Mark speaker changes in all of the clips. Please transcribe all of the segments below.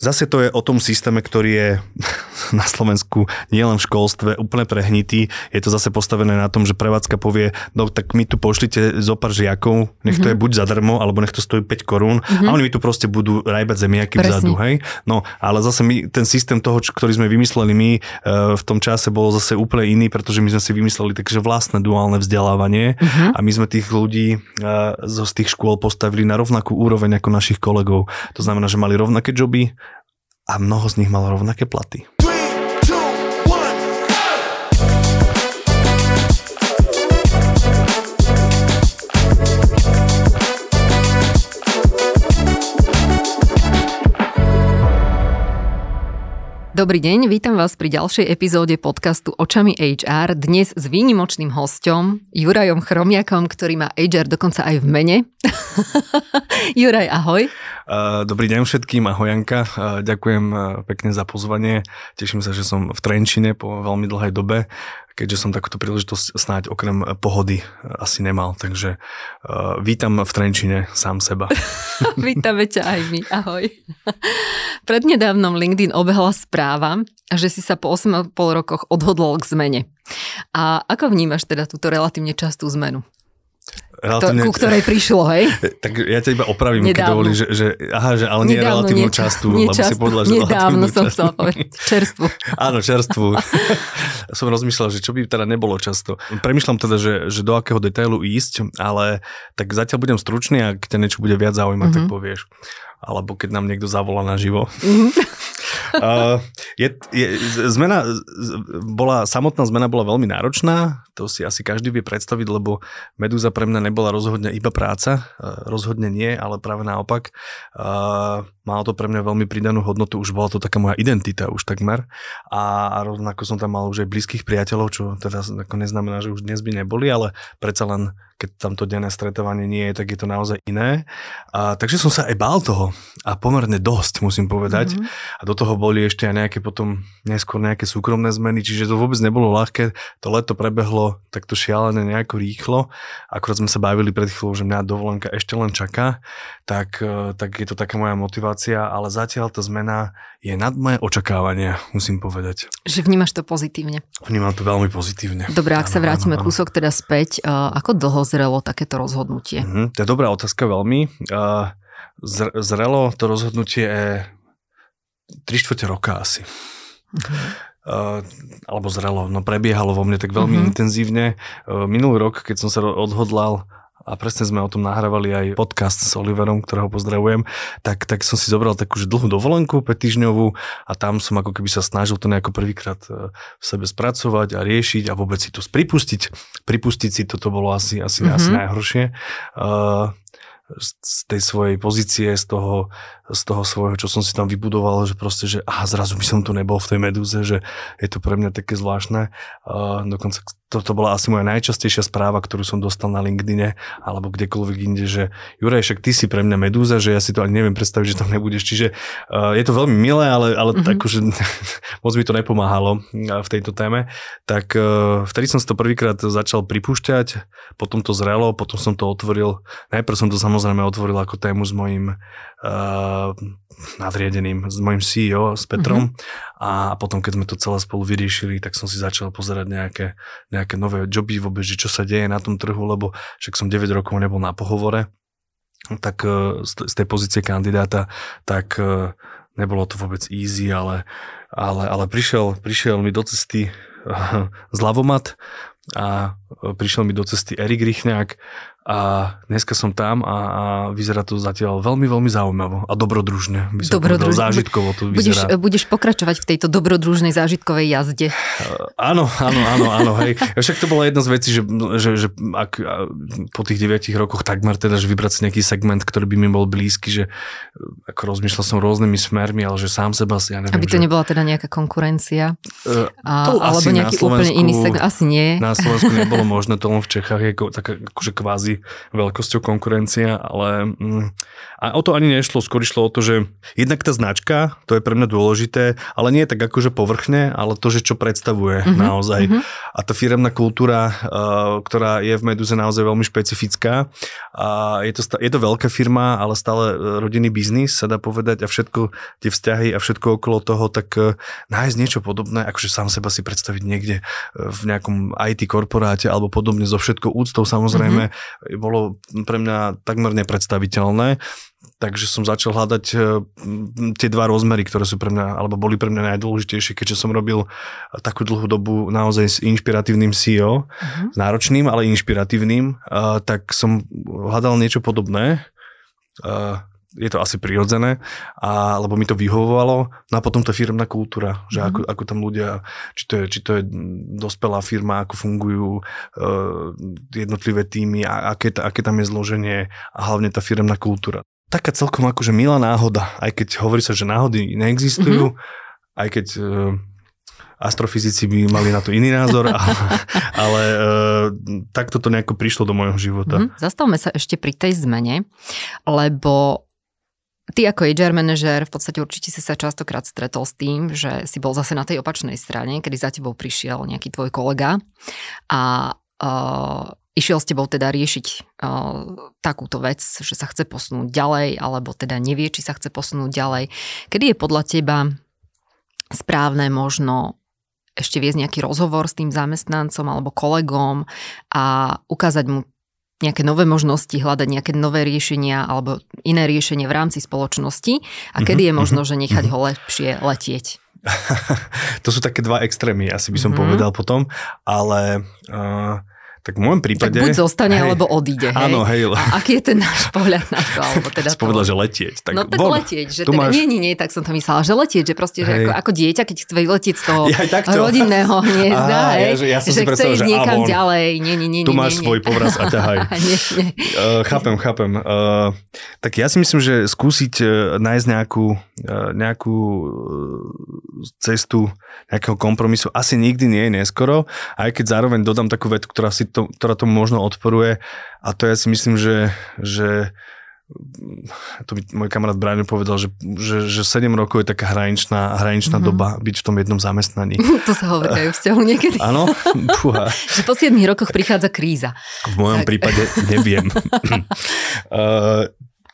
Speaker 1: Zase to je o tom systéme, ktorý je na Slovensku nielen v školstve úplne prehnitý. Je to zase postavené na tom, že prevádzka povie, no tak my tu pošlite zo pár žiakov, nech to mm-hmm. je mhm. buď zadarmo, alebo nech to stojí 5 korún mm-hmm. a oni mi tu proste budú rajbať zemiaky Presne. vzadu, hej. No, ale zase my, ten systém toho, ktorý sme vymysleli my e, v tom čase bol zase úplne iný, pretože my sme si vymysleli takže vlastné duálne vzdelávanie mm-hmm. a my sme tých ľudí e, zo z tých škôl postavili na rovnakú úroveň ako našich kolegov. To znamená, že mali rovnaké joby, a mnoho z nich malo rovnaké platy.
Speaker 2: Dobrý deň, vítam vás pri ďalšej epizóde podcastu Očami HR. Dnes s výnimočným hostom Jurajom Chromiakom, ktorý má HR dokonca aj v mene. Juraj, ahoj.
Speaker 1: Dobrý deň všetkým, ahoj Janka. Ďakujem pekne za pozvanie. Teším sa, že som v Trenčine po veľmi dlhej dobe keďže som takúto príležitosť snáď okrem pohody asi nemal. Takže vítam v Trenčine sám seba.
Speaker 2: Vítame ťa aj my, ahoj. Prednedávnom LinkedIn obehla správa, že si sa po 8,5 rokoch odhodlal k zmene. A ako vnímaš teda túto relatívne častú zmenu? Relatívne... ku ktorej prišlo, hej?
Speaker 1: Tak ja ťa iba opravím, nedávno. keď dovolí, že, že, aha, že ale nie je relatívnu neča, častu, lebo si povedala, že
Speaker 2: Nedávno som chcela povedať, čerstvu.
Speaker 1: Áno, čerstvu. som rozmýšľal, že čo by teda nebolo často. Premýšľam teda, že, že do akého detailu ísť, ale tak zatiaľ budem stručný a keď ťa niečo bude viac zaujímať, mm-hmm. tak mhm. povieš. Alebo keď nám niekto zavolá na živo. Mm-hmm. Uh, je, je, zmena bola, samotná zmena bola veľmi náročná, to si asi každý vie predstaviť, lebo Medúza pre mňa nebola rozhodne iba práca, uh, rozhodne nie, ale práve naopak. Uh, malo to pre mňa veľmi pridanú hodnotu, už bola to taká moja identita už takmer a, a rovnako som tam mal už aj blízkych priateľov, čo teda ako neznamená, že už dnes by neboli, ale predsa len keď tam to denné stretávanie nie je, tak je to naozaj iné. A, takže som sa aj bál toho a pomerne dosť, musím povedať. Mm-hmm. A do toho boli ešte aj nejaké potom neskôr nejaké súkromné zmeny, čiže to vôbec nebolo ľahké. To leto prebehlo takto šialené nejako rýchlo. Akurát sme sa bavili pred chvíľou, že mňa dovolenka ešte len čaká, tak, e, tak je to taká moja motivácia, ale zatiaľ tá zmena je nad moje očakávania, musím povedať.
Speaker 2: Že vnímaš to pozitívne?
Speaker 1: Vnímam to veľmi pozitívne.
Speaker 2: Dobre, ak sa vrátime kúsok teda späť, ako dlho zrelo takéto rozhodnutie?
Speaker 1: Uh-huh, to je dobrá otázka veľmi. Zrelo to rozhodnutie je 3 čtvrte roka asi. Uh-huh. Uh, alebo zrelo, no prebiehalo vo mne tak veľmi uh-huh. intenzívne. Uh, minulý rok, keď som sa odhodlal a presne sme o tom nahrávali aj podcast s Oliverom, ktorého pozdravujem, tak, tak som si zobral takú že dlhú dovolenku, 5 týždňovú a tam som ako keby sa snažil to nejako prvýkrát e, v sebe spracovať a riešiť a vôbec si to pripustiť. Pripustiť si toto bolo asi, asi, mm-hmm. asi najhoršie. Uh, z tej svojej pozície, z toho, z toho svojho, čo som si tam vybudoval, že proste, že aha, zrazu by som tu nebol v tej medúze, že je to pre mňa také zvláštne. Uh, dokonca toto bola asi moja najčastejšia správa, ktorú som dostal na LinkedIne alebo kdekoľvek inde, že Juraj, však ty si pre mňa medúza, že ja si to ani neviem predstaviť, že tam nebudeš. Čiže uh, je to veľmi milé, ale, ale mm-hmm. tak, že moc mi to nepomáhalo v tejto téme. Tak uh, vtedy som si to prvýkrát začal pripúšťať, potom to zrelo, potom som to otvoril. Najprv som to samozrejme otvoril ako tému s mojim uh, nadriadeným, s mojim CEO, s Petrom mm-hmm. a potom, keď sme to celé spolu vyriešili, tak som si začal pozerať nejaké, nejaké nové joby vôbec, že čo sa deje na tom trhu, lebo však som 9 rokov nebol na pohovore, tak uh, z tej pozície kandidáta, tak uh, nebolo to vôbec easy, ale, ale, ale prišiel, prišiel mi do cesty zlavomat a prišiel mi do cesty Erik Rychňák a dneska som tam a, a vyzerá to zatiaľ veľmi, veľmi zaujímavo a dobrodružne. By som dobrodružne. Povedal, zážitkovo to
Speaker 2: vyzerá. Budeš, budeš pokračovať v tejto dobrodružnej zážitkovej jazde.
Speaker 1: Uh, áno, áno, áno, áno, hej. Však to bola jedna z vecí, že, že, že ak, po tých 9 rokoch takmer teda, že vybrať si nejaký segment, ktorý by mi bol blízky, že ako rozmýšľal som rôznymi smermi, ale že sám seba si, ja neviem.
Speaker 2: Aby to
Speaker 1: že...
Speaker 2: nebola teda nejaká konkurencia? Uh, a, alebo nejaký úplne iný segment? Asi nie.
Speaker 1: Na Slovensku nebolo možné, to len v Čechách je taká akože kvázi veľkosťou konkurencia, ale mm, a o to ani nešlo, skôr išlo o to, že jednak tá značka, to je pre mňa dôležité, ale nie tak akože povrchne, ale to, že čo predstavuje mm-hmm. naozaj. Mm-hmm. A tá firemná kultúra, uh, ktorá je v Meduze naozaj veľmi špecifická. A je to, je to veľká firma, ale stále rodinný biznis, sa dá povedať, a všetko, tie vzťahy a všetko okolo toho, tak uh, nájsť niečo podobné, akože sám seba si predstaviť niekde v nejakom IT korporáte alebo podobne so všetkou úctou samozrejme, mm-hmm. Bolo pre mňa takmer nepredstaviteľné. Takže som začal hľadať e, tie dva rozmery, ktoré sú pre mňa, alebo boli pre mňa najdôležitejšie, keďže som robil takú dlhú dobu naozaj s inšpiratívnym CEO, uh-huh. s náročným, ale inšpiratívnym, uh, tak som hľadal niečo podobné. Je to asi prirodzené, a, lebo mi to vyhovovalo. No a potom tá firmná kultúra, že mm-hmm. ako, ako tam ľudia, či to, je, či to je dospelá firma, ako fungujú uh, jednotlivé týmy, a aké, aké tam je zloženie a hlavne tá firmná kultúra. Taká celkom akože milá náhoda, aj keď hovorí sa, že náhody neexistujú, mm-hmm. aj keď uh, astrofyzici by mali na to iný názor, ale, ale uh, takto to nejako prišlo do môjho života. Mm-hmm.
Speaker 2: Zastavme sa ešte pri tej zmene, lebo Ty ako HR manažer v podstate určite si sa častokrát stretol s tým, že si bol zase na tej opačnej strane, kedy za tebou prišiel nejaký tvoj kolega a uh, išiel s tebou teda riešiť uh, takúto vec, že sa chce posunúť ďalej, alebo teda nevie, či sa chce posunúť ďalej. Kedy je podľa teba správne možno ešte viesť nejaký rozhovor s tým zamestnancom alebo kolegom a ukázať mu nejaké nové možnosti, hľadať nejaké nové riešenia alebo iné riešenie v rámci spoločnosti a mhm, kedy je možno, mhm, že nechať mhm. ho lepšie letieť?
Speaker 1: to sú také dva extrémy, asi by som mm-hmm. povedal potom, ale uh, tak v môjom prípade...
Speaker 2: Tak buď zostane, hej, alebo odíde. Hej?
Speaker 1: Áno, hej.
Speaker 2: A aký je ten náš pohľad na to? Alebo teda
Speaker 1: to... povedal, že letieť.
Speaker 2: Tak no tak von, letieť. Že teda, máš... Nie, nie, nie, tak som to myslela, že letieť, že proste, že ako, ako, dieťa, keď chce letieť z toho ja, rodinného hniezda, Aha, hej, ja, že, ja som že si chce ísť niekam von, ďalej. Nie, nie, nie,
Speaker 1: tu máš nie, svoj povraz a ťahaj. nie, nie. Uh, chápem, chápem. Uh, tak ja si myslím, že skúsiť uh, nájsť nejakú, uh, nejakú uh, cestu nejakého kompromisu asi nikdy nie je neskoro, aj keď zároveň dodám takú vetu, ktorá, si to, ktorá tomu možno odporuje a to ja si myslím, že, že to by môj kamarát Brian povedal, že, že, že 7 rokov je taká hraničná, hraničná mm-hmm. doba byť v tom jednom zamestnaní.
Speaker 2: To sa hovorí aj vzťahu niekedy.
Speaker 1: Áno?
Speaker 2: že po 7 rokoch prichádza kríza.
Speaker 1: V mojom tak. prípade neviem. uh,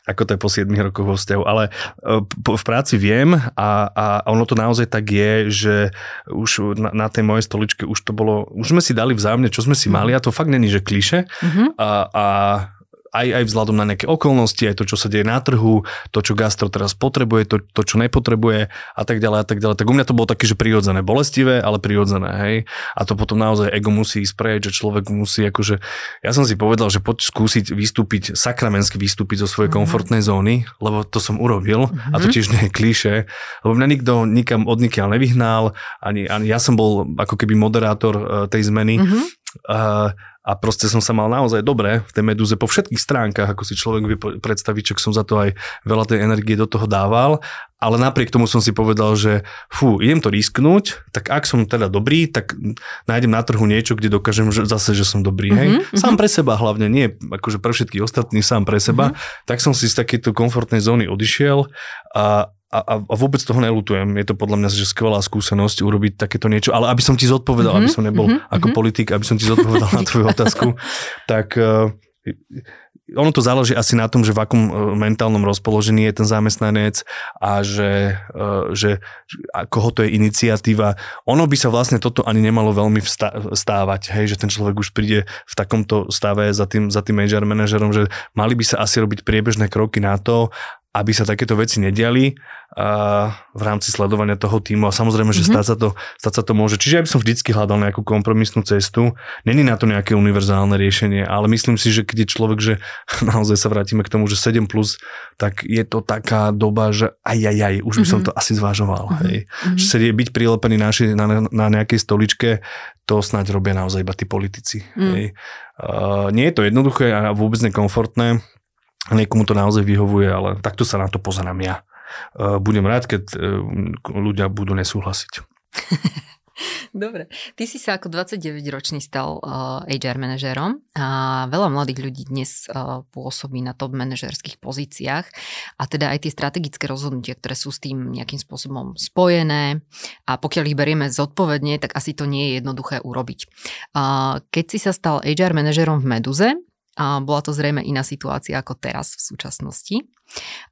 Speaker 1: ako to je po 7 rokoch vo vzťahu, ale e, v práci viem a, a ono to naozaj tak je, že už na, na tej mojej stoličke už to bolo, už sme si dali vzájomne, čo sme si mali a to fakt není, že kliše mm-hmm. a, a aj, aj vzhľadom na nejaké okolnosti, aj to, čo sa deje na trhu, to, čo gastro teraz potrebuje, to, to čo nepotrebuje a tak ďalej a tak ďalej. Tak u mňa to bolo také, že prirodzené, bolestivé, ale prirodzené, hej. A to potom naozaj ego musí ísť preč, že človek musí akože, ja som si povedal, že poď skúsiť vystúpiť, sakramensky vystúpiť zo svojej mm-hmm. komfortnej zóny, lebo to som urobil mm-hmm. a to mhm. tiež nie je kliše, lebo mňa nikto nikam odnikiaľ nevyhnal, ani, ani ja som bol ako keby moderátor uh, tej zmeny. Mm-hmm. Uh, a proste som sa mal naozaj dobre v tej medúze po všetkých stránkach, ako si človek vie predstaviť, čak som za to aj veľa tej energie do toho dával, ale napriek tomu som si povedal, že fú, idem to risknúť, tak ak som teda dobrý, tak nájdem na trhu niečo, kde dokážem že, zase, že som dobrý, hej. Mm-hmm. Sám pre seba hlavne, nie akože pre všetkých ostatných, sám pre seba. Mm-hmm. Tak som si z takéto komfortnej zóny odišiel a, a, a vôbec toho nelutujem. Je to podľa mňa že skvelá skúsenosť urobiť takéto niečo, ale aby som ti zodpovedal, mm-hmm, aby som nebol mm-hmm, ako mm-hmm. politik, aby som ti zodpovedal na tvoju otázku, tak uh, ono to záleží asi na tom, že v akom e, mentálnom rozpoložení je ten zamestnanec a že, uh, že koho to je iniciatíva. Ono by sa vlastne toto ani nemalo veľmi stávať, hej, že ten človek už príde v takomto stave za tým, za tým major manažerom, že mali by sa asi robiť priebežné kroky na to, aby sa takéto veci nediali uh, v rámci sledovania toho týmu a samozrejme, že mm-hmm. stať, sa to, stať sa to môže. Čiže ja by som vždycky hľadal nejakú kompromisnú cestu. Není na to nejaké univerzálne riešenie, ale myslím si, že keď je človek, že naozaj sa vrátime k tomu, že 7 plus, tak je to taká doba, že aj, aj, aj, už by som mm-hmm. to asi zvažoval. Mm-hmm. Hej. Mm-hmm. Že sedie, byť prilepený na, na, na nejakej stoličke, to snáď robia naozaj iba tí politici. Mm. Hej. Uh, nie je to jednoduché a vôbec nekomfortné. Niekomu to naozaj vyhovuje, ale takto sa na to pozerám ja. E, budem rád, keď e, ľudia budú nesúhlasiť.
Speaker 2: Dobre. Ty si sa ako 29-ročný stal uh, HR manažérom a veľa mladých ľudí dnes pôsobí na top manažerských pozíciách a teda aj tie strategické rozhodnutia, ktoré sú s tým nejakým spôsobom spojené a pokiaľ ich berieme zodpovedne, tak asi to nie je jednoduché urobiť. Keď si sa stal HR manažérom v Meduze, a bola to zrejme iná situácia ako teraz v súčasnosti.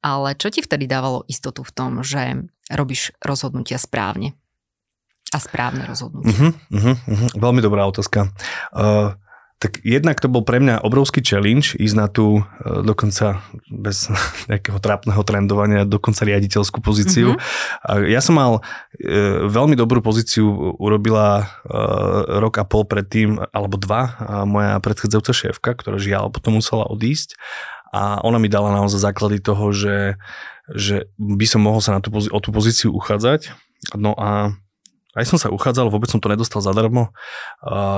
Speaker 2: Ale čo ti vtedy dávalo istotu v tom, že robíš rozhodnutia správne? A správne rozhodnutia. Uh-huh,
Speaker 1: uh-huh, uh-huh. Veľmi dobrá otázka. Uh, tak jednak to bol pre mňa obrovský challenge ísť na tú uh, dokonca bez nejakého trápneho trendovania dokonca riaditeľskú pozíciu. Uh-huh. Ja som mal uh, veľmi dobrú pozíciu, urobila uh, rok a pol predtým, alebo dva, moja predchádzajúca šéfka, ktorá žiaľ potom musela odísť a ona mi dala naozaj základy toho, že, že by som mohol sa na tú, o tú pozíciu uchádzať. No a aj som sa uchádzal, vôbec som to nedostal zadarmo.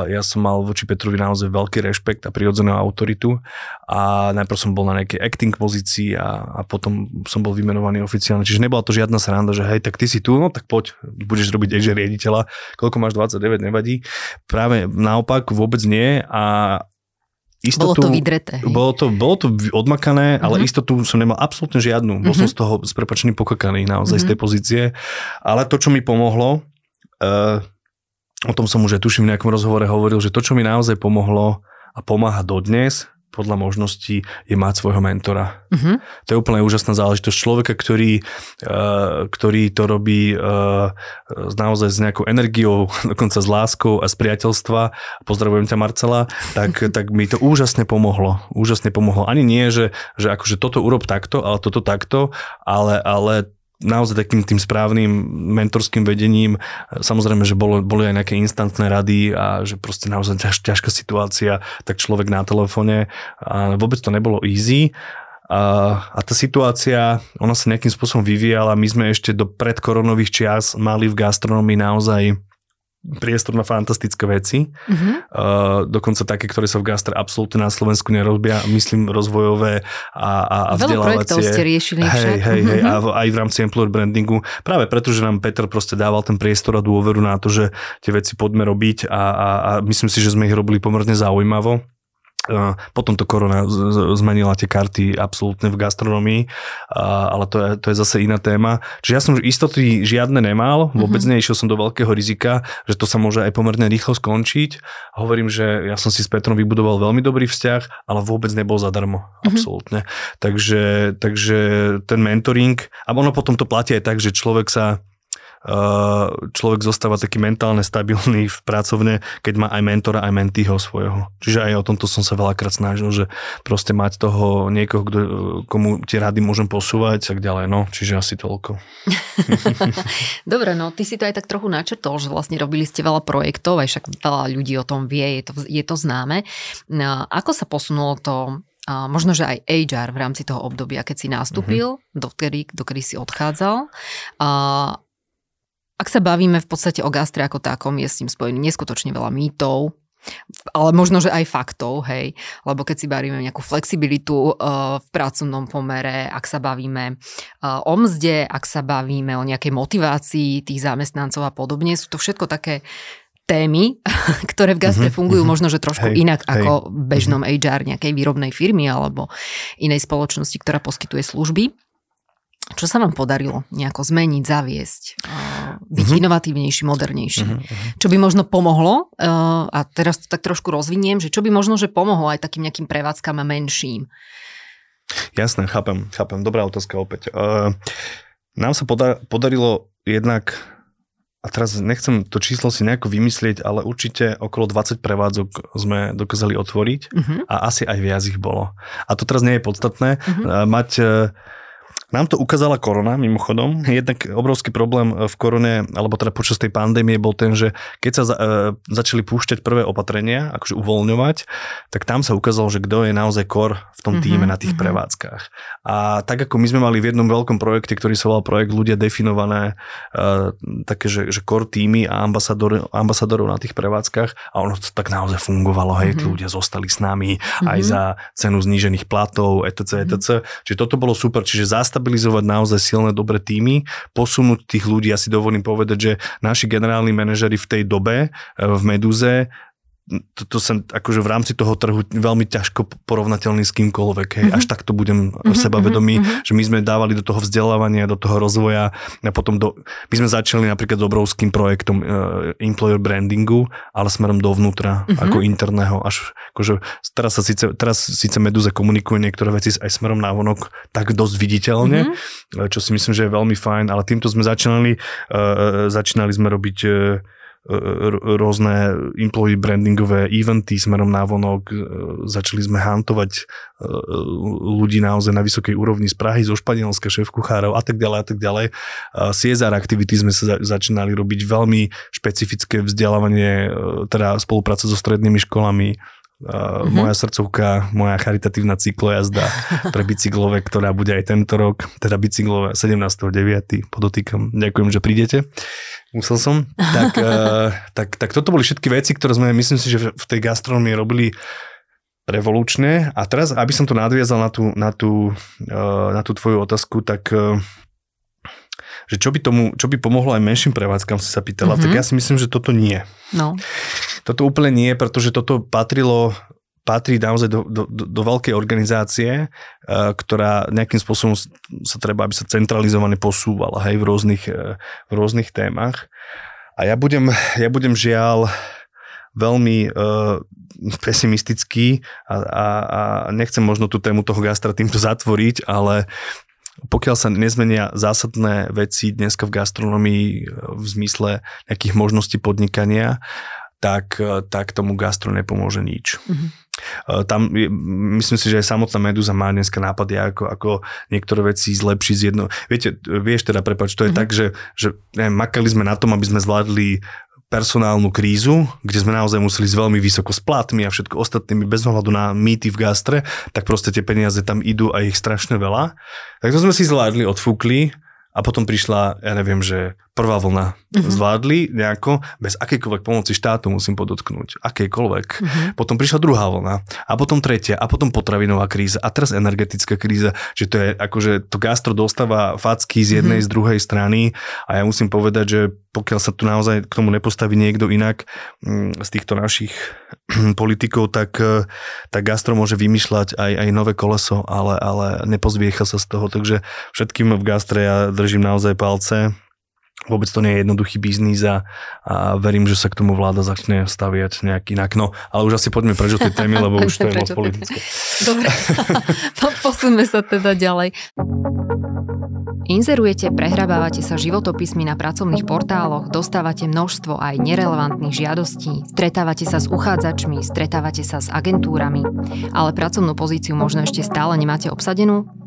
Speaker 1: Ja som mal voči Petrovi naozaj veľký rešpekt a prirodzenú autoritu a najprv som bol na nejakej acting pozícii a, a potom som bol vymenovaný oficiálne. Čiže nebola to žiadna sranda, že hej, tak ty si tu, no tak poď, budeš robiť aj riaditeľa, koľko máš 29, nevadí. Práve naopak vôbec nie a
Speaker 2: istotu, bolo to vydreté.
Speaker 1: Bolo to, bolo to odmakané, uh-huh. ale mhm. istotu som nemal absolútne žiadnu. Bol uh-huh. som z toho s prepačným pokakaný naozaj uh-huh. z tej pozície. Ale to, čo mi pomohlo, uh, o tom som už aj tuším v nejakom rozhovore hovoril, že to, čo mi naozaj pomohlo a pomáha dodnes, podľa možností je mať svojho mentora. Uh-huh. To je úplne úžasná záležitosť človeka, ktorý, uh, ktorý to robí uh, naozaj s nejakou energiou, dokonca s láskou a z priateľstva. Pozdravujem ťa Marcela. Tak, tak mi to úžasne pomohlo. Úžasne pomohlo. Ani nie, že, že akože toto urob takto, ale toto takto, ale, ale naozaj takým tým správnym mentorským vedením. Samozrejme, že bolo, boli aj nejaké instantné rady a že proste naozaj ťaž, ťažká situácia, tak človek na telefóne a vôbec to nebolo easy. A, a tá situácia, ona sa nejakým spôsobom vyvíjala. My sme ešte do predkoronových čias mali v gastronomii naozaj priestor na fantastické veci. Uh-huh. Uh, dokonca také, ktoré sa v gastre absolútne na Slovensku nerobia. Myslím rozvojové a, a, a vzdelávacie.
Speaker 2: ste riešili
Speaker 1: hej, hej, hej, uh-huh. a aj v rámci employer brandingu. Práve preto, že nám Peter proste dával ten priestor a dôveru na to, že tie veci poďme robiť a, a, a myslím si, že sme ich robili pomerne zaujímavo. Potom to korona zmenila tie karty absolútne v gastronomii, ale to je, to je zase iná téma. Čiže ja som istoty žiadne nemal, vôbec mm-hmm. neišiel som do veľkého rizika, že to sa môže aj pomerne rýchlo skončiť. Hovorím, že ja som si s Petrom vybudoval veľmi dobrý vzťah, ale vôbec nebol zadarmo, mm-hmm. absolútne. Takže, takže ten mentoring, a ono potom to platí aj tak, že človek sa človek zostáva taký mentálne stabilný v pracovne, keď má aj mentora, aj mentýho svojho. Čiže aj o tomto som sa veľakrát snažil, že proste mať toho niekoho, kdo, komu tie rady môžem posúvať a tak ďalej. No, čiže asi toľko.
Speaker 2: Dobre, no ty si to aj tak trochu načrtol, že vlastne robili ste veľa projektov, aj však veľa ľudí o tom vie, je to, je to známe. No, ako sa posunulo to a možno, že aj HR v rámci toho obdobia, keď si nastúpil, uh-huh. dokedy, dokedy si odchádzal. A ak sa bavíme v podstate o gastre ako takom, je s tým spojený neskutočne veľa mýtov, ale možno, že aj faktov, hej, lebo keď si bavíme nejakú flexibilitu uh, v pracovnom pomere, ak sa bavíme uh, o mzde, ak sa bavíme o nejakej motivácii tých zamestnancov a podobne, sú to všetko také témy, ktoré v gastre uh-huh, fungujú uh-huh. možno, že trošku hej, inak hej. ako v bežnom uh-huh. HR nejakej výrobnej firmy alebo inej spoločnosti, ktorá poskytuje služby. Čo sa vám podarilo nejako zmeniť, zaviesť, byť uh-huh. inovatívnejší, modernejší? Uh-huh. Čo by možno pomohlo, a teraz to tak trošku rozviniem, že čo by možno, že pomohlo aj takým nejakým prevádzkam menším?
Speaker 1: Jasné, chápem, chápem. Dobrá otázka opäť. Nám sa podarilo jednak a teraz nechcem to číslo si nejako vymyslieť, ale určite okolo 20 prevádzok sme dokázali otvoriť uh-huh. a asi aj viac ich bolo. A to teraz nie je podstatné. Uh-huh. Mať nám to ukázala korona, mimochodom. Jednak obrovský problém v korone, alebo teda počas tej pandémie bol ten, že keď sa za, e, začali púšťať prvé opatrenia, akože uvoľňovať, tak tam sa ukázalo, že kto je naozaj kor v tom týme mm-hmm, na tých mm-hmm. prevádzkach. A tak ako my sme mali v jednom veľkom projekte, ktorý sa volal projekt ľudia definované, e, také, že, že kor týmy a ambasador, ambasadorov na tých prevádzkach a ono to tak naozaj fungovalo, hej, mm-hmm. ľudia zostali s nami mm-hmm. aj za cenu znížených platov, etc., etc. Mm-hmm. Čiže toto bolo super, čiže zastav nastabilizovať naozaj silné, dobré týmy, posunúť tých ľudí. Ja si dovolím povedať, že naši generálni manažeri v tej dobe v Meduze to, to sa akože v rámci toho trhu veľmi ťažko porovnateľný s kýmkoľvek. Hej. Mm-hmm. Až tak to budem mm-hmm, sebavedomý, mm-hmm. že my sme dávali do toho vzdelávania, do toho rozvoja a potom do, my sme začali napríklad s obrovským projektom uh, employer brandingu, ale smerom dovnútra, mm-hmm. ako interného. Až, akože, teraz, sa síce, teraz síce Meduza komunikuje niektoré veci aj smerom návonok tak dosť viditeľne, mm-hmm. čo si myslím, že je veľmi fajn, ale týmto sme začínali, uh, začínali sme robiť uh, rôzne employee brandingové eventy smerom na vonok. E, začali sme hantovať e, ľudí naozaj na vysokej úrovni z Prahy, zo Španielska, šéf kuchárov a tak ďalej a tak ďalej. CSR aktivity sme sa začínali robiť veľmi špecifické vzdelávanie, e, teda spolupráca so strednými školami, mm-hmm. moja srdcovka, moja charitatívna cyklojazda pre bicyklové, ktorá bude aj tento rok, teda bicyklové 17.9. podotýkam. Ďakujem, že prídete. Musel som. Tak, uh, tak, tak toto boli všetky veci, ktoré sme, myslím si, že v tej gastronomii robili revolučne. A teraz, aby som to nadviazal na tú, na tú, uh, na tú tvoju otázku, tak uh, že čo by, tomu, čo by pomohlo aj menším prevádzkam, si sa pýtala, mm-hmm. tak ja si myslím, že toto nie.
Speaker 2: No.
Speaker 1: Toto úplne nie, pretože toto patrilo patrí naozaj do, do, do, do veľkej organizácie, uh, ktorá nejakým spôsobom sa treba, aby sa centralizovane posúvala hej, v, rôznych, uh, v rôznych témach. A ja budem, ja budem žiaľ veľmi uh, pesimistický a, a, a nechcem možno tú tému toho gastra týmto zatvoriť, ale pokiaľ sa nezmenia zásadné veci dneska v gastronomii v zmysle nejakých možností podnikania, tak, tak tomu gastro nepomôže nič. Mm-hmm. Tam, myslím si, že aj samotná Meduza má dneska nápady, ako, ako niektoré veci zlepšiť z jedno. Viete, vieš teda, prepač, to je mm-hmm. tak, že, že neviem, makali sme na tom, aby sme zvládli personálnu krízu, kde sme naozaj museli s veľmi vysoko s platmi a všetko ostatnými bez ohľadu na mýty v gastre, tak proste tie peniaze tam idú a ich strašne veľa. Tak to sme si zvládli, odfúkli a potom prišla, ja neviem, že prvá vlna mm-hmm. zvládli nejako, bez akejkoľvek pomoci štátu musím podotknúť, akejkoľvek. Mm-hmm. Potom prišla druhá vlna a potom tretia a potom potravinová kríza a teraz energetická kríza, že to je akože to gastro dostáva facky z jednej, mm-hmm. z druhej strany a ja musím povedať, že pokiaľ sa tu naozaj k tomu nepostaví niekto inak mm, z týchto našich politikov, tak, eh, tak gastro môže vymýšľať aj, aj nové koleso, ale, ale nepozviecha sa z toho, takže všetkým v gastre ja držím naozaj palce Vôbec to nie je jednoduchý biznis a, a verím, že sa k tomu vláda začne staviať nejak inak. No, ale už asi poďme preč tej témy, lebo už to je moc politické.
Speaker 2: Dobre, posunme sa teda ďalej. Inzerujete, prehrabávate sa životopismi na pracovných portáloch, dostávate množstvo aj nerelevantných žiadostí, stretávate sa s uchádzačmi, stretávate sa s agentúrami, ale pracovnú pozíciu možno ešte stále nemáte obsadenú?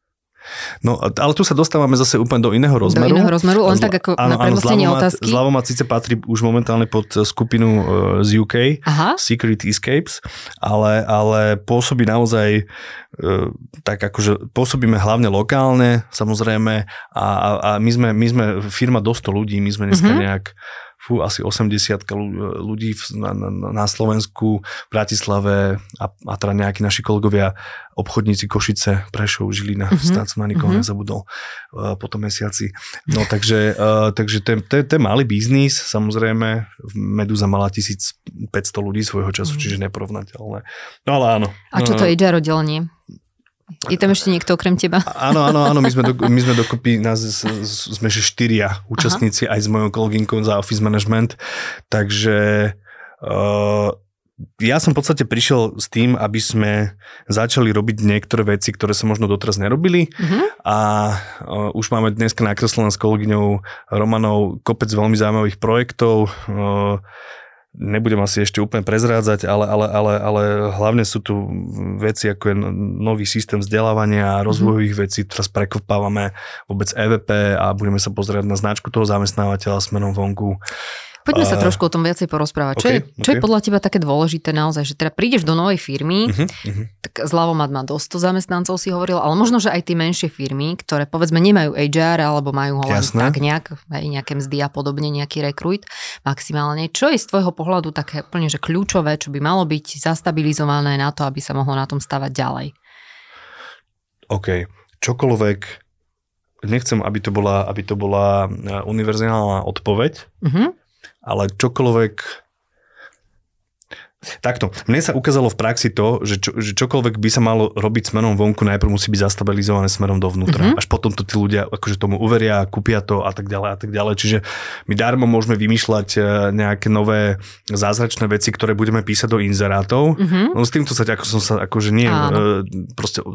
Speaker 1: No, ale tu sa dostávame zase úplne do iného rozmeru.
Speaker 2: Do iného rozmeru, len Zla, tak ako áno, na predlostenie otázky.
Speaker 1: Zlavomat síce patrí už momentálne pod skupinu uh, z UK, Aha. Secret Escapes, ale, ale pôsobí naozaj uh, tak akože pôsobíme hlavne lokálne, samozrejme, a, a, a my, sme, my sme firma do 100 ľudí, my sme dneska mm-hmm. nejak fú, asi 80 ľudí na, na, na Slovensku, v Bratislave a, a teda nejakí naši kolegovia, obchodníci Košice, Prešov, Žilina, mm-hmm. snad som na nikoho mm-hmm. nezabudol uh, po tom mesiaci. No takže, uh, takže to, to je malý biznis, samozrejme, Meduza mala 1500 ľudí svojho času, mm-hmm. čiže neporovnateľné. No ale áno.
Speaker 2: A čo to je HR oddelenie? Je tam ešte niekto okrem teba?
Speaker 1: Áno, áno, áno, my sme, do, my sme dokopy, nás, sme že štyria účastníci Aha. aj s mojou kolegynkou za office management, takže uh, ja som v podstate prišiel s tým, aby sme začali robiť niektoré veci, ktoré sa možno doteraz nerobili uh-huh. a uh, už máme dneska nakreslené s kolegyňou Romanou kopec veľmi zaujímavých projektov. Uh, nebudem asi ešte úplne prezrádzať, ale, ale, ale, ale hlavne sú tu veci ako je nový systém vzdelávania a rozvojových mm. vecí. Teraz prekopávame vôbec EVP a budeme sa pozerať na značku toho zamestnávateľa smerom vonku.
Speaker 2: Poďme sa trošku o tom viacej porozprávať. Čo, okay, je, čo okay. je podľa teba také dôležité naozaj, že teda prídeš do novej firmy, uh-huh, uh-huh. tak zľavomat má dosť zamestnancov si hovoril, ale možno, že aj tie menšie firmy, ktoré povedzme nemajú HR alebo majú ho len tak nejak, aj nejaké mzdy a podobne, nejaký rekrut maximálne. Čo je z tvojho pohľadu také úplne že kľúčové, čo by malo byť zastabilizované na to, aby sa mohlo na tom stavať ďalej?
Speaker 1: OK. Čokoľvek nechcem, aby to bola, aby to bola eh, univerzálna odpoveď, uh-huh ale čokoľvek Takto, mne sa ukázalo v praxi to, že, čo, že čokoľvek by sa malo robiť smerom vonku, najprv musí byť zastabilizované smerom dovnútra. Mm-hmm. Až potom to tí ľudia akože tomu uveria, kúpia to a tak ďalej a tak ďalej. Čiže my darmo môžeme vymýšľať e, nejaké nové zázračné veci, ktoré budeme písať do inzerátov. Mm-hmm. No s týmto sa, ako som sa, akože nie, Áno. E, proste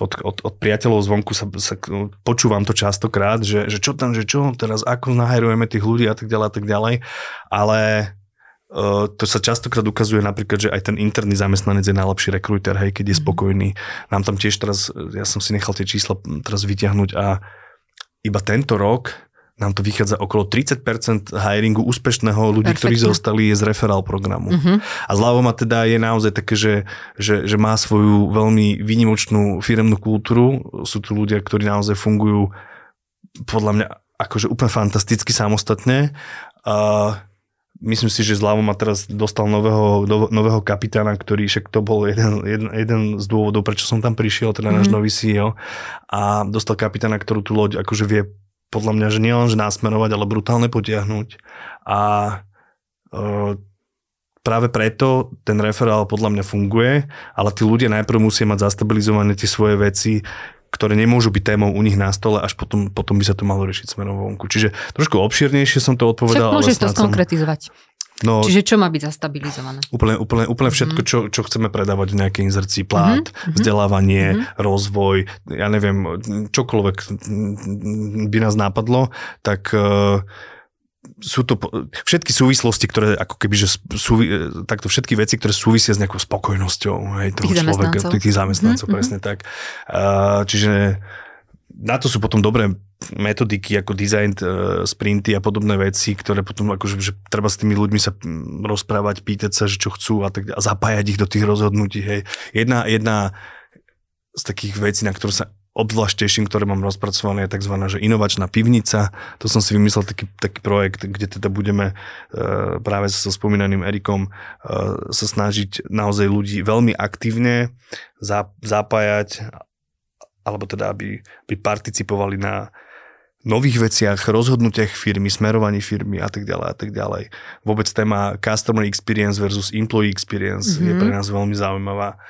Speaker 1: od, od, od priateľov zvonku sa, sa počúvam to častokrát, že, že čo tam, že čo teraz, ako nahajrujeme tých ľudí a tak ďalej a tak ďalej. Ale Uh, to sa častokrát ukazuje napríklad, že aj ten interný zamestnanec je najlepší rekrúter, hej, keď je mhm. spokojný. Nám tam tiež teraz, ja som si nechal tie čísla teraz vyťahnuť a iba tento rok nám to vychádza okolo 30% hiringu úspešného ľudí, Perfectne. ktorí zostali je z referál programu. Uh-huh. A zľavom teda je naozaj také, že, že, že má svoju veľmi výnimočnú firemnú kultúru. Sú tu ľudia, ktorí naozaj fungujú podľa mňa akože úplne fantasticky samostatne. Uh, myslím si, že Zlavo ma teraz dostal nového, do, nového kapitána, ktorý však to bol jeden, jeden, jeden z dôvodov, prečo som tam prišiel, teda náš mm-hmm. nový CEO a dostal kapitána, ktorú tú loď akože vie podľa mňa, že nielen že násmerovať, ale brutálne potiahnuť a e, práve preto ten referál podľa mňa funguje, ale tí ľudia najprv musia mať zastabilizované tie svoje veci, ktoré nemôžu byť témou u nich na stole, až potom, potom by sa to malo riešiť smerom vonku. Čiže trošku obširnejšie som to odpovedal.
Speaker 2: Však môžeš to skonkretizovať. No, Čiže čo má byť zastabilizované?
Speaker 1: Úplne, úplne, úplne všetko, mm-hmm. čo, čo chceme predávať v nejakej inzercii, plát, mm-hmm. vzdelávanie, mm-hmm. rozvoj, ja neviem, čokoľvek by nás napadlo, tak uh, sú to všetky súvislosti, ktoré ako keby, že sú, takto všetky veci, ktoré súvisia s nejakou spokojnosťou hej, toho tých človeka, zamestnancov. tých zamestnancov, mm-hmm. presne tak. Uh, čiže na to sú potom dobré metodiky ako design, uh, sprinty a podobné veci, ktoré potom akože, že treba s tými ľuďmi sa rozprávať, pýtať sa, že čo chcú a, tak, a zapájať ich do tých rozhodnutí. Hej. Jedna, jedna z takých vecí, na ktorú sa obzvlášť teším, ktoré mám rozpracované, je tzv. Že inovačná pivnica. To som si vymyslel taký, taký projekt, kde teda budeme e, práve so spomínaným Erikom e, sa snažiť naozaj ľudí veľmi aktívne zapájať, alebo teda aby, aby participovali na nových veciach, rozhodnutiach firmy, smerovaní firmy a tak ďalej a tak ďalej. Vôbec téma customer experience versus employee experience mm-hmm. je mhm. pre nás veľmi zaujímavá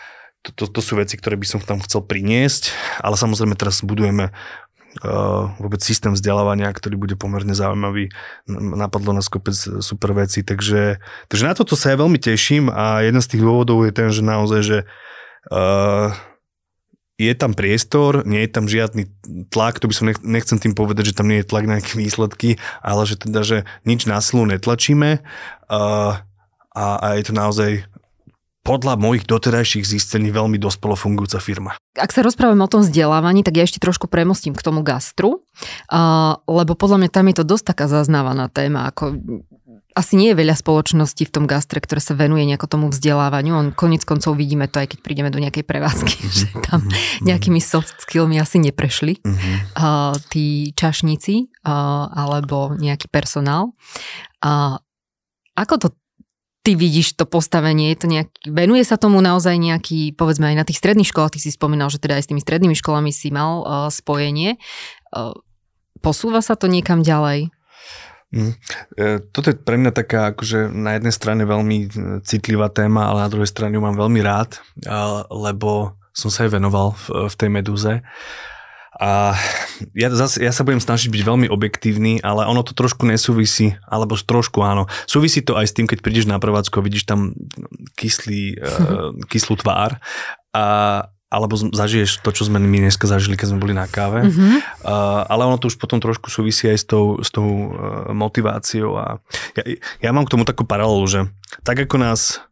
Speaker 1: to, to, sú veci, ktoré by som tam chcel priniesť, ale samozrejme teraz budujeme uh, vôbec systém vzdelávania, ktorý bude pomerne zaujímavý. Napadlo nás kopec super veci, takže, takže na toto sa ja veľmi teším a jeden z tých dôvodov je ten, že naozaj, že uh, je tam priestor, nie je tam žiadny tlak, to by som nechcem tým povedať, že tam nie je tlak na nejaké výsledky, ale že teda, že nič na silu netlačíme uh, a, a je to naozaj podľa mojich doterajších zistení veľmi dospelo fungujúca firma.
Speaker 2: Ak sa rozprávame o tom vzdelávaní, tak ja ešte trošku premostím k tomu gastru, uh, lebo podľa mňa tam je to dosť taká zaznávaná téma, ako asi nie je veľa spoločností v tom gastre, ktoré sa venuje nejako tomu vzdelávaniu. On konec koncov vidíme to, aj keď prídeme do nejakej prevádzky, že tam mm-hmm. nejakými soft skillmi asi neprešli uh, tí čašníci uh, alebo nejaký personál. Uh, ako to ty vidíš to postavenie? Je to nejaký, venuje sa tomu naozaj nejaký, povedzme aj na tých stredných školách, ty si spomínal, že teda aj s tými strednými školami si mal uh, spojenie. Uh, posúva sa to niekam ďalej?
Speaker 1: Mm. Toto je pre mňa taká akože na jednej strane veľmi citlivá téma, ale na druhej strane ju mám veľmi rád, lebo som sa aj venoval v, v tej medúze. A ja, zase, ja sa budem snažiť byť veľmi objektívny, ale ono to trošku nesúvisí, alebo trošku áno. Súvisí to aj s tým, keď prídeš na prevádzku a vidíš tam kyslý, uh, kyslú tvár. A, alebo zažiješ to, čo sme my dneska zažili, keď sme boli na káve. Mm-hmm. Uh, ale ono to už potom trošku súvisí aj s tou, s tou uh, motiváciou. A ja, ja mám k tomu takú paralelu, že tak ako nás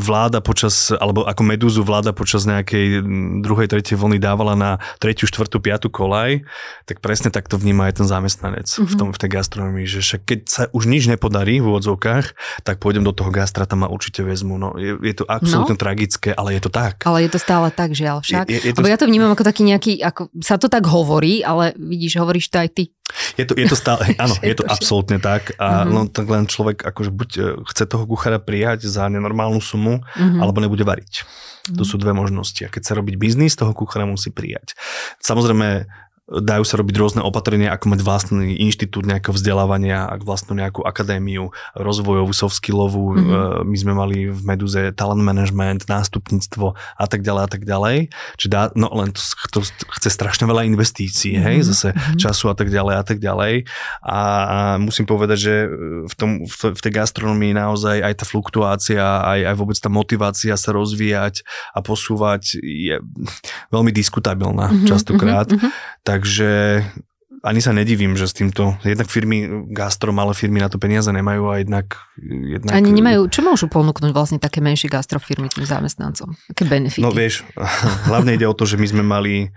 Speaker 1: vláda počas, alebo ako medúzu vláda počas nejakej druhej, tretej vlny dávala na tretiu, štvrtú, piatu kolaj, tak presne takto vníma aj ten zamestnanec mm-hmm. v, mhm. tom, v tej gastronomii, že však keď sa už nič nepodarí v úvodzovkách, tak pôjdem do toho gastra, tam ma určite vezmu. No, je, je to absolútne no. tragické, ale je to tak.
Speaker 2: Ale je to stále tak, žiaľ však. Je, je, je to... ja to vnímam ako taký nejaký, ako sa to tak hovorí, ale vidíš, hovoríš to aj ty.
Speaker 1: Je to, je to stále, áno, je to absolútne tak a mm-hmm. len, tak len človek akože buď e, chce toho kuchára prijať za nenormálnu sumu, mm-hmm. alebo nebude variť. Mm-hmm. To mhm. sú dve možnosti. A keď sa robiť biznis, toho kuchára musí prijať. Samozrejme, dajú sa robiť rôzne opatrenia, ako mať vlastný inštitút nejakého vzdelávania, ak vlastnú nejakú akadémiu rozvojovú, soft skillovú. Mm-hmm. My sme mali v Meduze talent management, nástupníctvo a tak ďalej a tak ďalej. Čiže dá, no len to, to chce strašne veľa investícií, mm-hmm. hej, zase mm-hmm. času a tak ďalej a tak ďalej. A, a musím povedať, že v, tom, v tej gastronomii naozaj aj tá fluktuácia, aj, aj vôbec tá motivácia sa rozvíjať a posúvať je veľmi diskutabilná mm-hmm. častokrát. Mm-hmm. Tak Takže ani sa nedivím, že s týmto, jednak firmy, gastro, malé firmy na to peniaze nemajú a jednak... jednak
Speaker 2: Ani nemajú, čo môžu ponúknuť vlastne také menšie gastrofirmy tým zamestnancom? Aké benefity?
Speaker 1: No vieš, hlavne ide o to, že my sme mali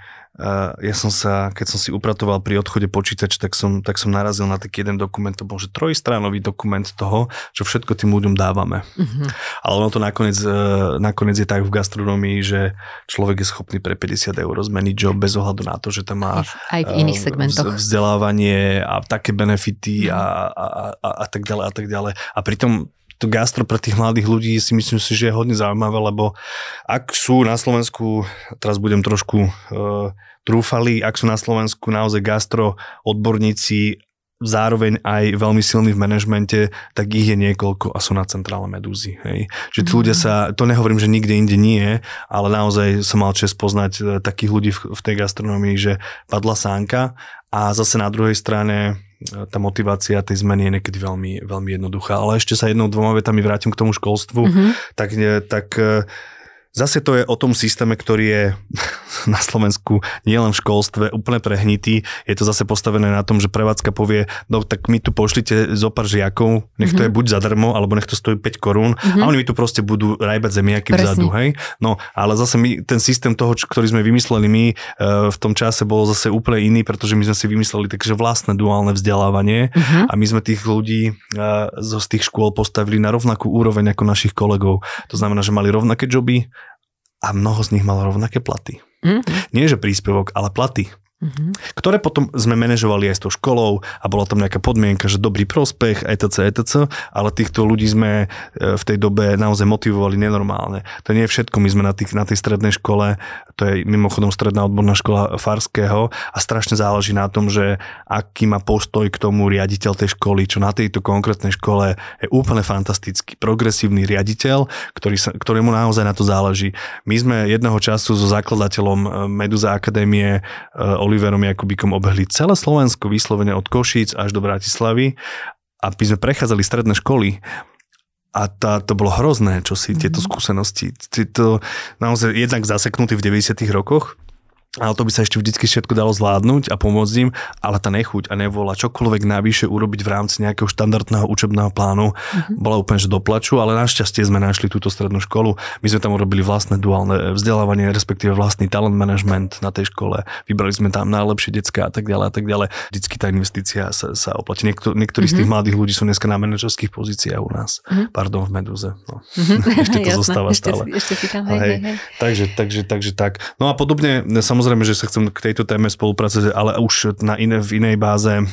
Speaker 1: ja som sa, keď som si upratoval pri odchode počítač, tak som, tak som narazil na taký jeden dokument, to bol že trojstránový dokument toho, čo všetko tým ľuďom dávame. Uh-huh. Ale ono to nakoniec, uh, nakoniec je tak v gastronomii, že človek je schopný pre 50 eur zmeniť job bez ohľadu na to, že tam má
Speaker 2: aj v iných segmentoch.
Speaker 1: vzdelávanie a také benefity a, a, a, a tak ďalej a tak ďalej. A pritom to gastro pre tých mladých ľudí si myslím si, že je hodne zaujímavé, lebo ak sú na Slovensku, teraz budem trošku uh, trúfali, ak sú na Slovensku naozaj gastro odborníci, zároveň aj veľmi silní v manažmente, tak ich je niekoľko a sú na centrále medúzy. Hej. Že tí ľudia sa, to nehovorím, že nikde inde nie, ale naozaj som mal čest poznať e, takých ľudí v, v tej gastronomii, že padla sánka a zase na druhej strane e, tá motivácia tej zmeny je niekedy veľmi, veľmi jednoduchá. Ale ešte sa jednou dvoma vetami vrátim k tomu školstvu, mm-hmm. tak, tak Zase to je o tom systéme, ktorý je na Slovensku nielen v školstve úplne prehnitý. Je to zase postavené na tom, že prevádzka povie, no tak my tu pošlite zo pár žiakov, nech to mm-hmm. je buď zadarmo, alebo nech to stojí 5 korún mm-hmm. a oni mi tu proste budú rajbať zemiaky Presne. vzadu, hej. No, ale zase my, ten systém toho, ktorý sme vymysleli my e, v tom čase bol zase úplne iný, pretože my sme si vymysleli takže vlastné duálne vzdelávanie mm-hmm. a my sme tých ľudí e, zo z tých škôl postavili na rovnakú úroveň ako našich kolegov. To znamená, že mali rovnaké joby, a mnoho z nich malo rovnaké platy. Mm-hmm. Nie že príspevok, ale platy. Mm-hmm. Ktoré potom sme manažovali aj s tou školou a bola tam nejaká podmienka, že dobrý prospech, etc., etc., ale týchto ľudí sme e, v tej dobe naozaj motivovali nenormálne. To nie je všetko, my sme na, tých, na tej strednej škole, to je mimochodom stredná odborná škola Farského a strašne záleží na tom, že aký má postoj k tomu riaditeľ tej školy, čo na tejto konkrétnej škole je úplne fantastický, progresívny riaditeľ, ktorý sa, ktorému naozaj na to záleží. My sme jedného času so zakladateľom e, Meduza Akadémie e, Oliverom Jakubikom obehli celé Slovensko, vyslovene od Košíc až do Bratislavy a my sme prechádzali stredné školy a tá, to bolo hrozné, čo si mm-hmm. tieto skúsenosti. To naozaj jednak zaseknutý v 90 rokoch, ale to by sa ešte vždycky všetko dalo zvládnuť a pomôcť im, ale tá nechuť a nevola čokoľvek navyše urobiť v rámci nejakého štandardného učebného plánu mm-hmm. bola úplne že doplaču, ale našťastie sme našli túto strednú školu. My sme tam urobili vlastné duálne vzdelávanie, respektíve vlastný talent management na tej škole. Vybrali sme tam najlepšie detská a tak ďalej a tak ďalej. Vždycky tá investícia sa, sa oplatí. Niektor, niektorí mm-hmm. z tých mhm. mladých ľudí sú dneska na manažerských pozíciách u nás. Mm-hmm. Pardon, v Meduze. No. Mm-hmm. ešte to zostáva stále. Ešte, ešte si tam, hej, hej, hej. Takže, takže, takže tak. No a podobne, samozrejme, že sa chcem k tejto téme spolupracovať, ale už na iné, v inej báze e,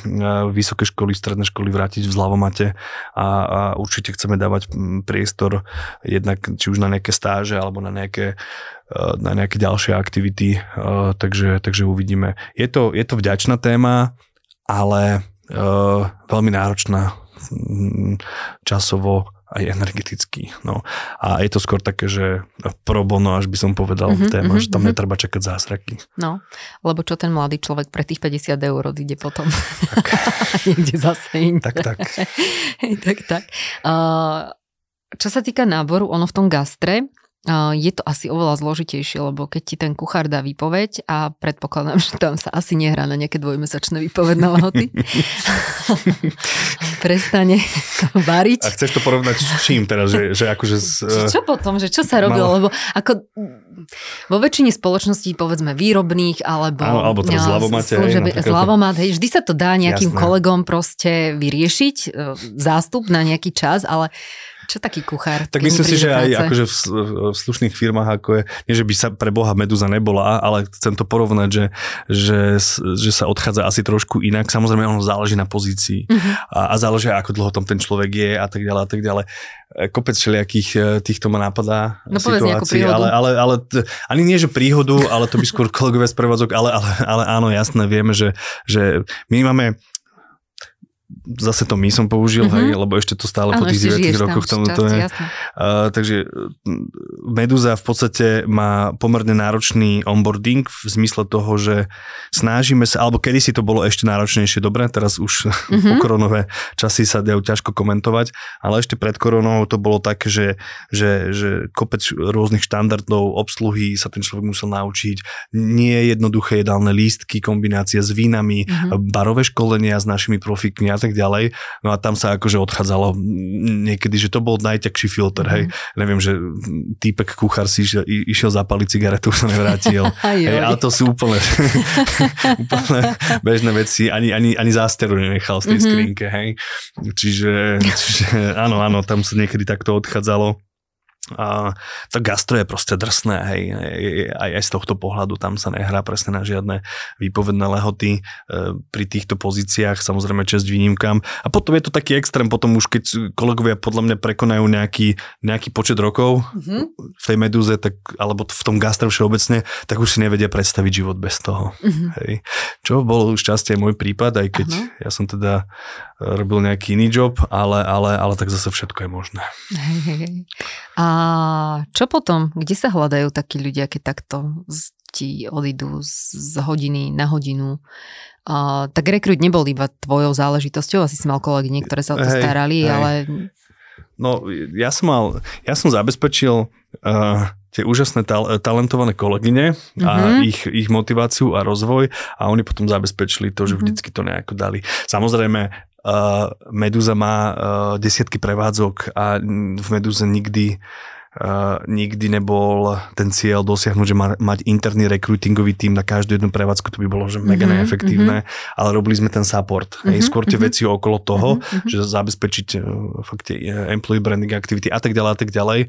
Speaker 1: vysoké školy, stredné školy vrátiť v zľavomate a, a určite chceme dávať priestor jednak či už na nejaké stáže alebo na nejaké e, na nejaké ďalšie aktivity, e, takže, takže uvidíme. Je to, je to vďačná téma, ale veľmi náročná časovo aj energetický. No. A je to skôr také, že pro bono, až by som povedal, mm-hmm, téma, mm-hmm, že tam mm-hmm. netreba čakať zázraky.
Speaker 2: No, lebo čo ten mladý človek pre tých 50 eur odíde potom? Tak. Niekde zase inde.
Speaker 1: Tak, tak.
Speaker 2: tak, tak. Uh, čo sa týka náboru, ono v tom gastre, je to asi oveľa zložitejšie, lebo keď ti ten kuchár dá výpoveď a predpokladám, že tam sa asi nehrá na nejaké dvojmesačné výpovedné lehoty, prestane variť.
Speaker 1: A chceš to porovnať s čím teraz? Že, že akože z,
Speaker 2: čo potom? Že čo sa robilo? Malo... Lebo ako vo väčšine spoločností, povedzme výrobných, alebo...
Speaker 1: Áno, alebo teraz zľavomate.
Speaker 2: Zľavomat, hej, vždy sa to dá nejakým Jasné. kolegom proste vyriešiť, e, zástup na nejaký čas, ale čo taký kuchár?
Speaker 1: Tak myslím si, že aj akože v, v slušných firmách, ako je, nie že by sa pre Boha medúza nebola, ale chcem to porovnať, že, že, že sa odchádza asi trošku inak. Samozrejme, ono záleží na pozícii uh-huh. a, a záleží, ako dlho tam ten človek je a tak ďalej a tak ďalej. E, kopec všelijakých e, týchto ma napadá
Speaker 2: no, situácií,
Speaker 1: ale, ale, ale ani nie, že príhodu, ale to by skôr kolegovia z prevádzok, ale, ale, ale áno, jasné, vieme, že, že my máme zase to my som použil, mm-hmm. hej, lebo ešte to stále ano, po tých 9 rokoch tomu to je. Uh, takže Meduza v podstate má pomerne náročný onboarding v zmysle toho, že snažíme sa, alebo kedy si to bolo ešte náročnejšie, dobre, teraz už mm-hmm. koronové časy sa dajú ťažko komentovať, ale ešte pred koronou to bolo tak, že, že, že kopec rôznych štandardov obsluhy sa ten človek musel naučiť. Nie jednoduché jedálne lístky, kombinácia s vínami, mm-hmm. barové školenia s našimi profikmi a tak ďalej. No a tam sa akože odchádzalo niekedy, že to bol najťažší filter, mm. hej. Mhm. Neviem, že týpek kuchár si išiel, išiel zapaliť cigaretu, sa nevrátil. hej, ale to sú úplne, úplne bežné veci. Ani, ani, ani zásteru nenechal z tej mm-hmm. skrinke, hej. Čiže, čiže áno, áno, tam sa niekedy takto odchádzalo. A to gastro je proste drsné, hej, aj, aj z tohto pohľadu tam sa nehrá presne na žiadne výpovedné lehoty e, pri týchto pozíciách, samozrejme čest výnimkám. A potom je to taký extrém, potom už keď kolegovia podľa mňa prekonajú nejaký, nejaký počet rokov mm-hmm. v tej medúze, tak, alebo v tom gastro všeobecne, tak už si nevedia predstaviť život bez toho. Mm-hmm. Hej. Čo bol šťastie môj prípad, aj keď uh-huh. ja som teda robil nejaký iný job, ale, ale, ale tak zase všetko je možné.
Speaker 2: Hej, hej. A čo potom? Kde sa hľadajú takí ľudia, keď takto ti odídu z hodiny na hodinu? Uh, tak rekrut nebol iba tvojou záležitosťou, asi si mal kolegy, niektoré sa o to hej, starali, hej. ale...
Speaker 1: No, ja som mal, ja som zabezpečil uh, tie úžasné tal- talentované kolegyne a uh-huh. ich, ich motiváciu a rozvoj a oni potom zabezpečili to, že uh-huh. vždycky to nejako dali. Samozrejme, Meduza má uh, desiatky prevádzok a v Meduze nikdy Uh, nikdy nebol ten cieľ dosiahnuť, že má, mať interný recruitingový tým na každú jednu prevádzku, to by bolo že mega mm-hmm, neefektívne, mm-hmm. ale robili sme ten support. Mm-hmm, hej, skôr tie mm-hmm. veci okolo toho, mm-hmm. že zabezpečiť uh, fakt tie employee branding activity a tak ďalej a tak ďalej.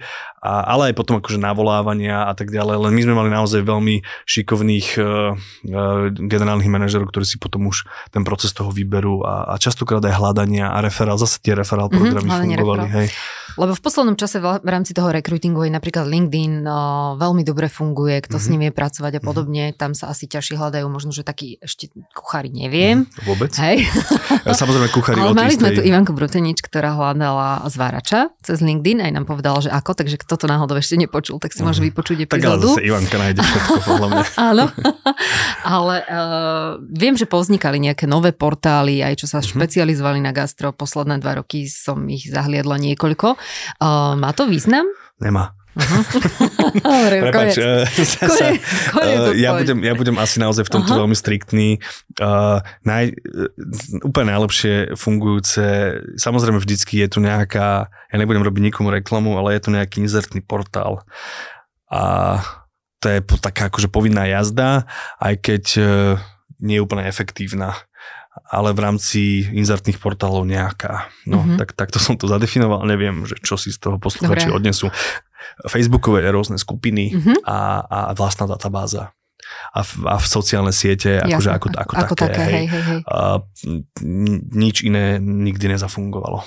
Speaker 1: A, ale aj potom akože navolávania a tak ďalej. Len my sme mali naozaj veľmi šikovných uh, uh, generálnych manažerov, ktorí si potom už ten proces toho vyberú a, a častokrát aj hľadania a referál, zase tie referál mhm, programy mm-hmm, fungovali. Hej.
Speaker 2: Lebo v poslednom čase v rámci toho recruitingu je napríklad LinkedIn no, veľmi dobre funguje, kto mm-hmm. s mhm. ním vie pracovať a mhm. podobne. Mm-hmm. Tam sa asi ťažšie hľadajú, možno, že takí ešte kuchári neviem.
Speaker 1: Mm, vôbec? Hej. Samozrejme kuchári
Speaker 2: Ale mali sme tu Ivanku Brutenič, ktorá hľadala zvárača cez LinkedIn, aj nám povedala, že ako, takže kto to náhodou ešte nepočul, tak si môže mhm. vypočuť epizódu. Tak ale
Speaker 1: zase Ivanka nájde všetko, podľa mňa.
Speaker 2: Áno, ale uh, viem, že povznikali nejaké nové portály, aj čo sa mm-hmm. špecializovali na gastro. Posledné dva roky som ich zahliadla niekoľko. Uh, má to význam?
Speaker 1: Nemá. Uh-huh. Prepač, uh, sa, uh, ja, budem, ja budem asi naozaj v tomto uh-huh. veľmi striktný. Uh, naj, uh, úplne najlepšie fungujúce, samozrejme vždycky je tu nejaká, ja nebudem robiť nikomu reklamu, ale je tu nejaký inzertný portál. A to je taká akože povinná jazda, aj keď uh, nie je úplne efektívna ale v rámci inzertných portálov nejaká. No, mm-hmm. tak takto som to zadefinoval, neviem, že čo si z toho posluchači odnesú. Facebookové rôzne skupiny mm-hmm. a, a vlastná databáza a v, a v sociálne siete, akože ako, ako, ako také. také hej. Hej, hej. A, nič iné nikdy nezafungovalo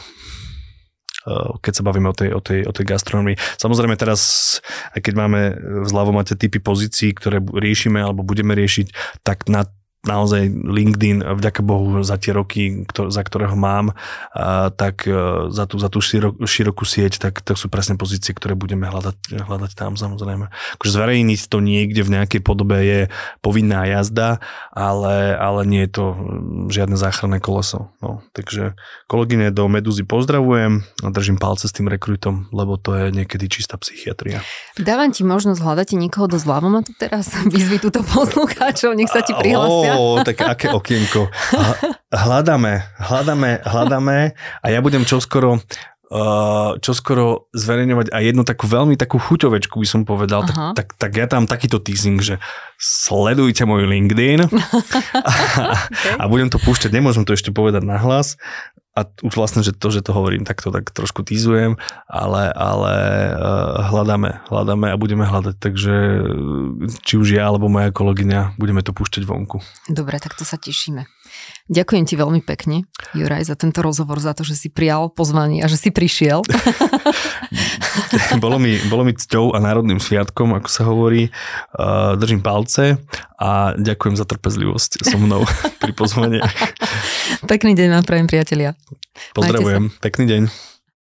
Speaker 1: keď sa bavíme o tej, o tej, o tej gastronomii. Samozrejme teraz, aj keď máme v zľavomate typy pozícií, ktoré riešime alebo budeme riešiť, tak na naozaj LinkedIn, vďaka Bohu za tie roky, ktor- za ktorého mám, a, tak a, za tú, za tú širok, širokú sieť, tak to sú presne pozície, ktoré budeme hľadať, hľadať tam samozrejme. Akože zverejniť to niekde v nejakej podobe je povinná jazda, ale, ale nie je to žiadne záchranné koleso. No, takže kolegyne do Meduzy pozdravujem a držím palce s tým rekrutom, lebo to je niekedy čistá psychiatria.
Speaker 2: Dávam ti možnosť, hľadať niekoho do zľavom a tu teraz vyzvi túto poslucháčov, nech sa ti prihlásia.
Speaker 1: Ó, tak aké okienko. Hľadáme, hľadáme, hľadáme a ja budem čoskoro čoskoro zverejňovať aj jednu takú veľmi takú chuťovečku by som povedal, tak, tak, tak ja tam takýto teasing, že sledujte môj LinkedIn. A, okay. a budem to púšťať, nemôžem to ešte povedať nahlas, a už vlastne, že to, že to hovorím, tak to tak trošku týzujem, ale, ale uh, hľadáme, hľadáme a budeme hľadať, takže či už ja alebo moja kolegyňa budeme to púšťať vonku.
Speaker 2: Dobre, tak to sa tešíme. Ďakujem ti veľmi pekne, Juraj, za tento rozhovor, za to, že si prijal pozvanie a že si prišiel.
Speaker 1: bolo, mi, bolo mi cťou a národným sviatkom, ako sa hovorí. Uh, držím palce a ďakujem za trpezlivosť so mnou pri pozvaniach.
Speaker 2: Pekný deň vám prajem, priatelia.
Speaker 1: Pozdravujem. Pekný deň.